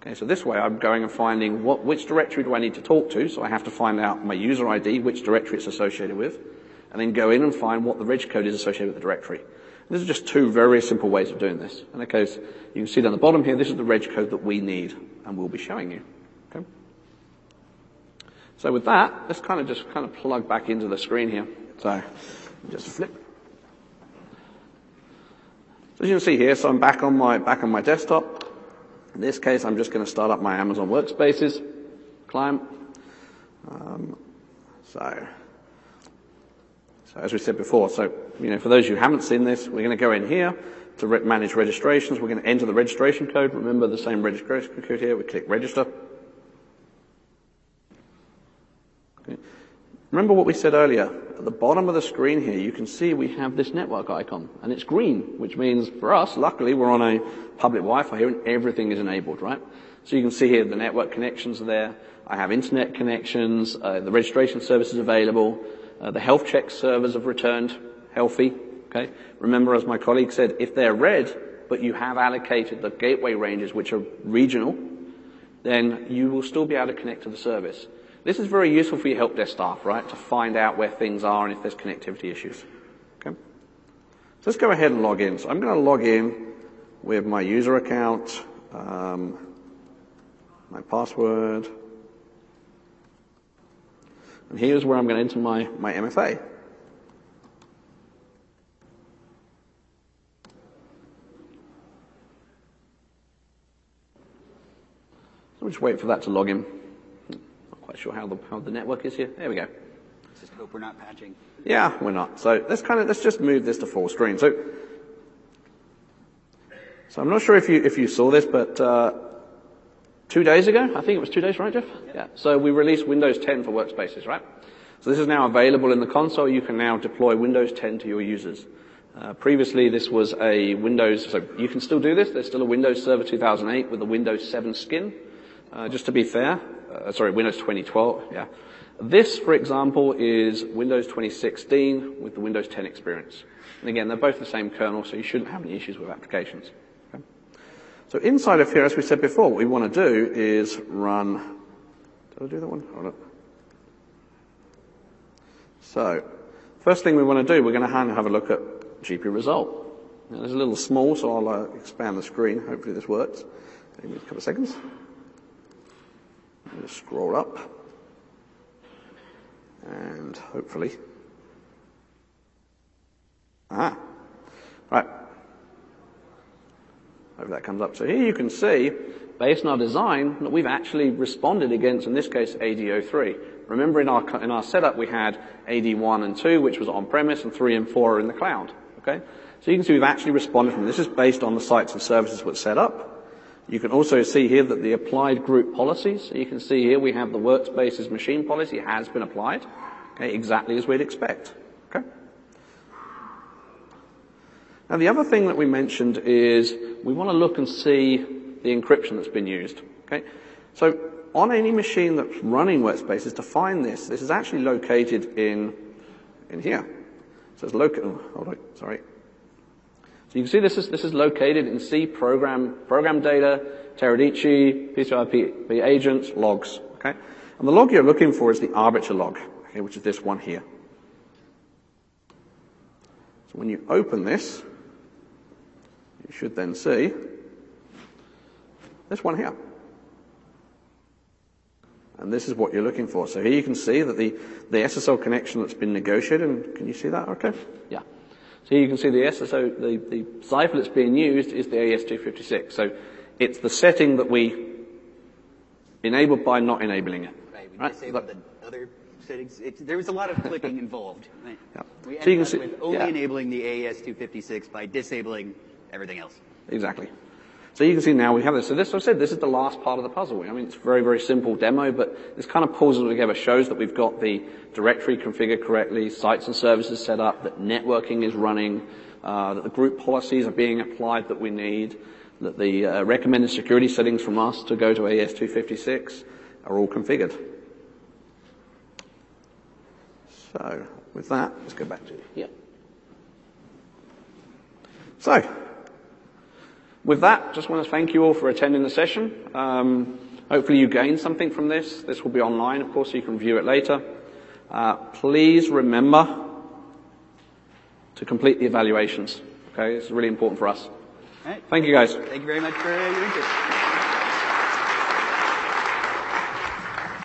Okay, so this way I'm going and finding what, which directory do I need to talk to, so I have to find out my user ID, which directory it's associated with, and then go in and find what the reg code is associated with the directory. These are just two very simple ways of doing this. And of course, you can see down the bottom here, this is the reg code that we need, and we'll be showing you. Okay? So with that, let's kind of just kind of plug back into the screen here. So, just flip. So as you can see here, so I'm back on my, back on my desktop. In this case, I'm just going to start up my Amazon Workspaces client. Um, so, so as we said before, so, you know, for those who haven't seen this, we're going to go in here to re- manage registrations. We're going to enter the registration code. Remember the same registration code here. We click register. Okay. Remember what we said earlier. At the bottom of the screen here, you can see we have this network icon, and it's green, which means for us, luckily, we're on a public Wi-Fi here, and everything is enabled, right? So you can see here the network connections are there. I have internet connections. Uh, the registration service is available. Uh, the health check servers have returned healthy. Okay. Remember, as my colleague said, if they're red, but you have allocated the gateway ranges, which are regional, then you will still be able to connect to the service. This is very useful for your help desk staff, right, to find out where things are and if there's connectivity issues. Okay. So let's go ahead and log in. So I'm going to log in with my user account. Um, my password. And here's where I'm going to enter my, my MFA. So we'll just wait for that to log in. Not quite sure how the, how the network is here. There we go. Just hope we're not patching. Yeah, we're not. So let's kind of, let's just move this to full screen. So, so I'm not sure if you, if you saw this, but, uh, two days ago, I think it was two days, right, Jeff? Yeah. So we released Windows 10 for workspaces, right? So this is now available in the console. You can now deploy Windows 10 to your users. Uh, previously, this was a Windows, so you can still do this. There's still a Windows Server 2008 with a Windows 7 skin. Uh, just to be fair, uh, sorry, Windows 2012, yeah. This, for example, is Windows 2016 with the Windows 10 experience. And again, they're both the same kernel, so you shouldn't have any issues with applications. So inside of here, as we said before, what we want to do is run, did I do that one? Hold on. So, first thing we want to do, we're going to have a look at GP result. Now, it's a little small, so I'll uh, expand the screen. Hopefully this works. Give me a couple of seconds. Just scroll up. And hopefully. Ah. Right. That comes up. So here you can see, based on our design, that we've actually responded against, in this case, AD03. Remember in our, in our setup we had AD1 and 2, which was on-premise, and 3 and 4 are in the cloud. Okay? So you can see we've actually responded from this is based on the sites and services that set up. You can also see here that the applied group policies, so you can see here we have the workspaces machine policy has been applied, okay, exactly as we'd expect. Okay? Now the other thing that we mentioned is we want to look and see the encryption that's been used. Okay? So on any machine that's running workspaces, to find this, this is actually located in, in here. So it's located, oh, hold on, sorry. So you can see this is, this is located in C program, program data, Teradici, PCOIP agents, logs, okay? And the log you're looking for is the arbiter log, okay, which is this one here. So when you open this, you should then see this one here. And this is what you're looking for. So here you can see that the, the SSL connection that's been negotiated, and can you see that okay? Yeah. So you can see the SSO, the, the cipher that's being used is the AES-256. So it's the setting that we enabled by not enabling it. Right, we right? disabled the other settings. It, there was a lot of clicking involved. Right? Yeah. We so you can see, with only yeah. enabling the AES-256 by disabling everything else. Exactly. So you can see now we have this. So this, I said, this is the last part of the puzzle. I mean, it's a very, very simple demo, but this kind of pulls it together, shows that we've got the directory configured correctly, sites and services set up, that networking is running, uh, that the group policies are being applied that we need, that the uh, recommended security settings from us to go to AES-256 are all configured. So, with that, let's go back to here. So, with that, just want to thank you all for attending the session. Um, hopefully you gained something from this. This will be online, of course, so you can view it later. Uh, please remember to complete the evaluations. Okay, it's really important for us. Right. Thank you, guys. Thank you very much for your interest.